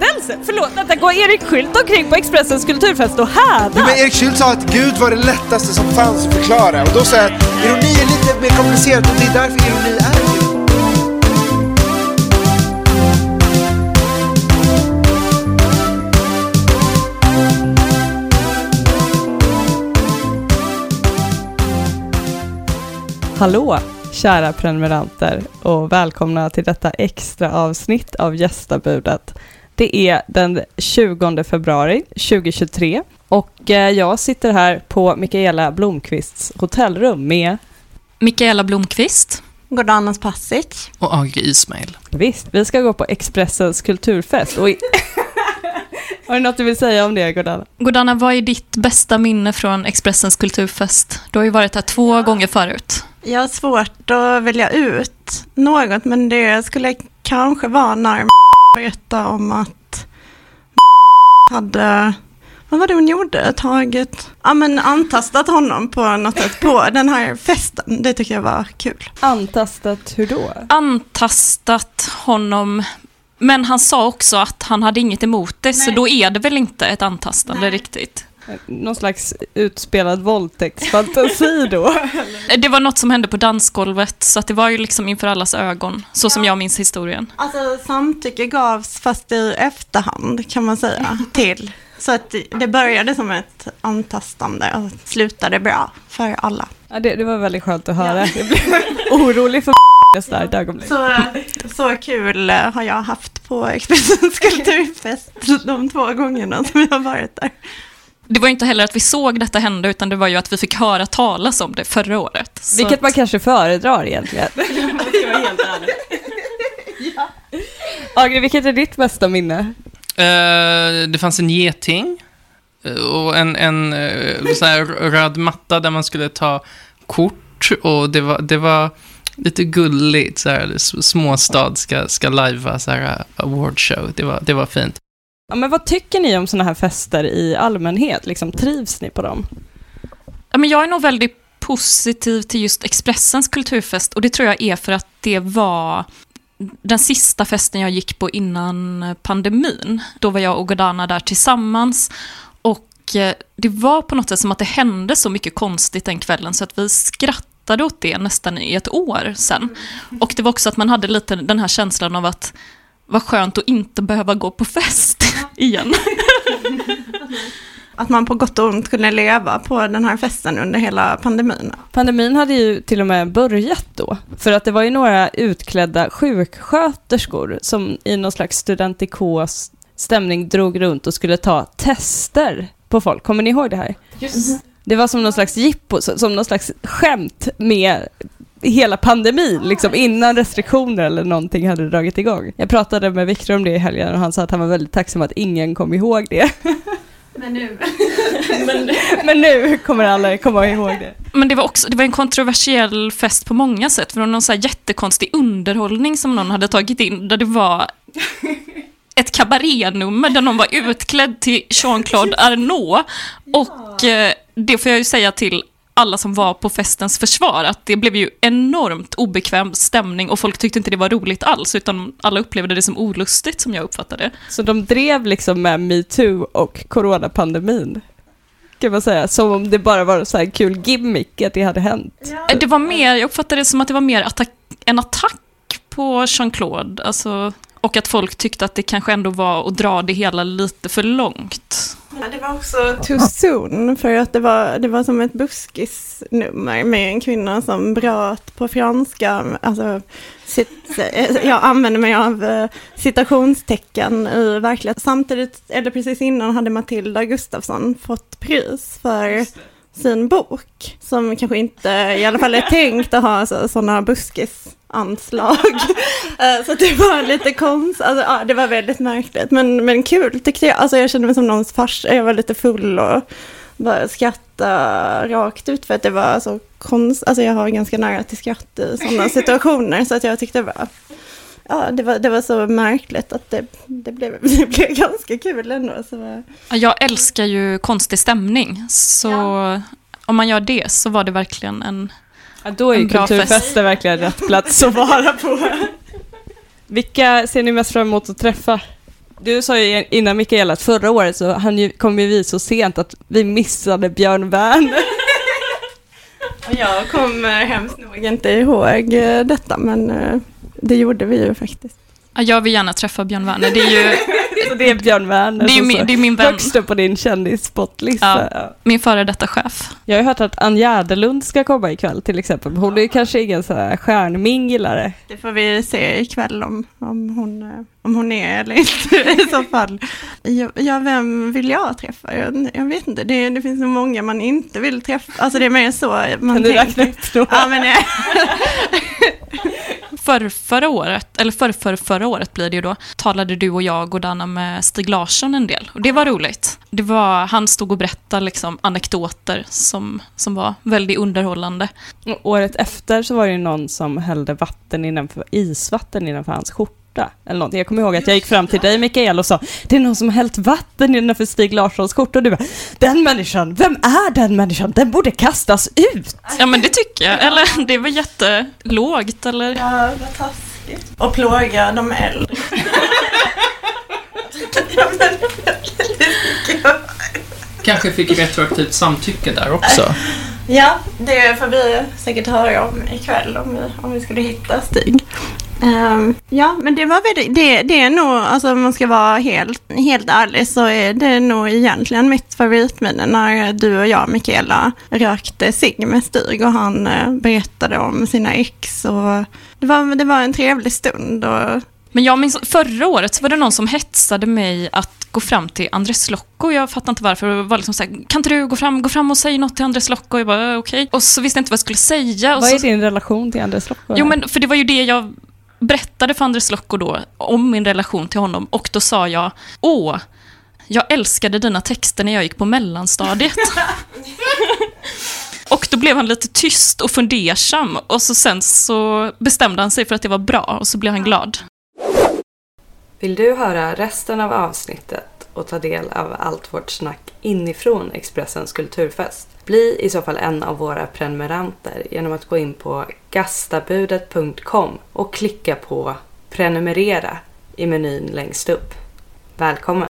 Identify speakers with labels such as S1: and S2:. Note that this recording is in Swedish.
S1: hädelse! Förlåt, vänta, går Erik Skylt omkring på Expressens kulturfest och hädar?
S2: Jo, men Erik Schult sa att Gud var det lättaste som fanns att förklara. Och då sa jag att ironi är lite mer komplicerat och det är därför ironi är ironi.
S1: Hallå kära prenumeranter och välkomna till detta extra avsnitt av Gästabudet. Det är den 20 februari 2023 och eh, jag sitter här på Mikaela Blomqvists hotellrum med
S3: Mikaela Blomqvist.
S4: Gordanas Pasic.
S5: Och AG Ismail.
S1: Visst, vi ska gå på Expressens kulturfest. Och Har du något du vill säga om det, Gordana?
S3: Gordana, vad är ditt bästa minne från Expressens kulturfest? Du har ju varit här två gånger förut.
S4: Jag har svårt att välja ut något, men det skulle kanske vara när berättade om att hade, vad var det hon gjorde, tagit, ja men antastat honom på något sätt på den här festen. Det tycker jag var kul.
S1: Antastat hur då?
S3: Antastat honom, men han sa också att han hade inget emot det, så då är det väl inte ett antastande riktigt.
S1: Någon slags utspelad våldtäktsfantasi då?
S3: Det var något som hände på dansgolvet, så att det var ju liksom inför allas ögon, så som jag minns historien.
S4: Alltså samtycke gavs fast i efterhand kan man säga till. Så att det började som ett antastande och slutade bra för alla.
S1: Ja, det, det var väldigt skönt att höra. Jag blev orolig för ett starkt ögonblick.
S4: Så, så kul har jag haft på Expressens kulturfest de två gångerna som jag har varit där.
S3: Det var ju inte heller att vi såg detta hända, utan det var ju att vi fick höra talas om det förra året. Så
S1: Vilket man
S3: att-
S1: kanske föredrar egentligen. ja. Agri, vilket är ditt bästa minne?
S5: Eh, det fanns en geting eh, och en, en eh, så här röd matta där man skulle ta kort och det var, det var lite gulligt, så här, småstad ska, ska lajva så här awardshow. Det var, det var fint.
S1: Ja, men vad tycker ni om sådana här fester i allmänhet? Liksom, trivs ni på dem?
S3: Ja, men jag är nog väldigt positiv till just Expressens kulturfest och det tror jag är för att det var den sista festen jag gick på innan pandemin. Då var jag och Godana där tillsammans och eh, det var på något sätt som att det hände så mycket konstigt den kvällen så att vi skrattade åt det nästan i ett år sen. Och det var också att man hade lite den här känslan av att vad skönt att inte behöva gå på fest igen.
S4: Att man på gott och ont kunde leva på den här festen under hela pandemin.
S1: Pandemin hade ju till och med börjat då. För att det var ju några utklädda sjuksköterskor som i någon slags studentikos stämning drog runt och skulle ta tester på folk. Kommer ni ihåg det här? Det var som någon slags jippo, som någon slags skämt med hela pandemin, liksom innan restriktioner eller någonting hade dragit igång. Jag pratade med Viktor om det i helgen och han sa att han var väldigt tacksam att ingen kom ihåg det.
S4: Men nu.
S1: Men nu kommer alla komma ihåg det.
S3: Men det var också det var en kontroversiell fest på många sätt. För det var någon så här jättekonstig underhållning som någon hade tagit in. Där det var ett kabarénummer där någon var utklädd till Jean-Claude Arnault. Och eh, det får jag ju säga till alla som var på festens försvar, att det blev ju enormt obekväm stämning och folk tyckte inte det var roligt alls, utan alla upplevde det som olustigt som jag uppfattade det.
S1: Så de drev liksom med metoo och coronapandemin. Kan man säga. Som om det bara var så här kul gimmick att det hade hänt.
S3: Eh, Det var mer, jag uppfattade det som att det var mer attack, en attack på Jean-Claude, alltså, och att folk tyckte att det kanske ändå var att dra det hela lite för långt.
S4: Ja, det var också too soon, för att det var, det var som ett buskisnummer med en kvinna som bröt på franska. Alltså, cit, jag använder mig av eh, citationstecken i verkligheten. Samtidigt, eller precis innan, hade Matilda Gustafsson fått pris för sin bok, som kanske inte i alla fall är tänkt att ha sådana buskisanslag. Eh, så det var lite konstigt, alltså, ja, det var väldigt märkligt, men, men kul tyckte jag. Alltså, jag kände mig som någons farsa, jag var lite full och bara skratta rakt ut för att det var så konstigt. Alltså jag har ganska nära till skratt i sådana situationer, så att jag tyckte det var Ja, det var, det var så märkligt att det, det, blev, det blev ganska kul ändå. Så,
S3: Jag älskar ju konstig stämning, så om man gör det så var det verkligen en...
S1: Ja, då är ju kulturfester
S3: fest.
S1: verkligen rätt plats att vara på. Vilka ser ni mest fram emot att träffa Du sa ju innan Mikaela att förra året så han ju, kom ju vi så sent att vi missade Björn Werner.
S4: Jag kommer hemskt nog inte ihåg eh, detta, men eh, det gjorde vi ju faktiskt.
S3: Ja, jag vill gärna träffa Björn Werner. Det är ju
S1: Så det är Björn Werner
S3: det är min, det är min vän,
S1: högst upp på din kändisspotlista. Ja.
S3: min före detta chef.
S1: Jag har ju hört att Ann Gärdelund ska komma ikväll till exempel. Hon är ju kanske ingen så här stjärnminglare.
S4: Det får vi se ikväll om, om, hon, eh, om hon är eller inte i så fall. Ja, vem vill jag träffa? Jag, jag vet inte, det, det finns så många man inte vill träffa. Alltså det är mer så man
S1: Kan du räkna upp några?
S4: Ja, men,
S3: för förra året, eller för, för förra året blir det ju då, talade du och jag och Danna med Stig Larsson en del. Och det var roligt. Det var, han stod och berättade liksom anekdoter som, som var väldigt underhållande.
S1: Och Året efter så var det ju någon som hällde vatten innanför, isvatten innanför hans skjorta. Eller någonting. Jag kommer ihåg att jag gick fram till dig Mikael och sa det är någon som har hällt vatten innanför Stig Larssons skjorta och du bara den människan, vem är den människan? Den borde kastas ut!
S3: Ja men det tycker jag. Eller det var jättelågt eller?
S4: ja, vad taskigt. Och plåga de äldre. Ja, men,
S5: Kanske fick retroaktivt samtycke där också.
S4: Ja, det får vi säkert höra om ikväll om vi, om vi skulle hitta Stig. Ehm, ja, men det var väldigt, det, det är nog, alltså om man ska vara helt, helt ärlig så är det nog egentligen mitt favoritminne när du och jag, Mikaela, rökte cigg med Stig och han eh, berättade om sina ex och det var, det var en trevlig stund och
S3: Men jag minns förra året så var det någon som hetsade mig att gå fram till Andres Locko. Jag fattar inte varför. Det var liksom så här, kan inte du gå fram, gå fram och säga något till Andres Locko? Jag bara, "Eh, okej. Och så visste jag inte vad jag skulle säga. Och
S1: Vad
S3: så,
S1: är din relation till Anders Locko?
S3: Jo, men för det var ju det jag berättade för Andres Locko då, om min relation till honom. Och då sa jag, åh, jag älskade dina texter när jag gick på mellanstadiet. och då blev han lite tyst och fundersam. Och så sen så bestämde han sig för att det var bra och så blev han glad.
S1: Vill du höra resten av avsnittet och ta del av allt vårt snack inifrån Expressens kulturfest? Bli i så fall en av våra prenumeranter genom att gå in på gastabudet.com och klicka på prenumerera i menyn längst upp. Välkommen!